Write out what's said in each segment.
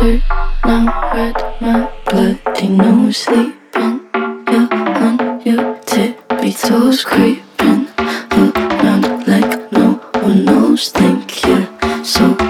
desert now red my bloody nose sleeping. You on your tippy toes creeping around like no one knows. Think you so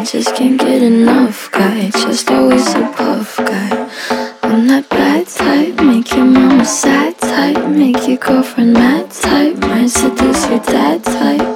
I just can't get enough guy, just always a puff guy. I'm that bad type, make your mama sad type, make your girlfriend mad type, might seduce your dad type.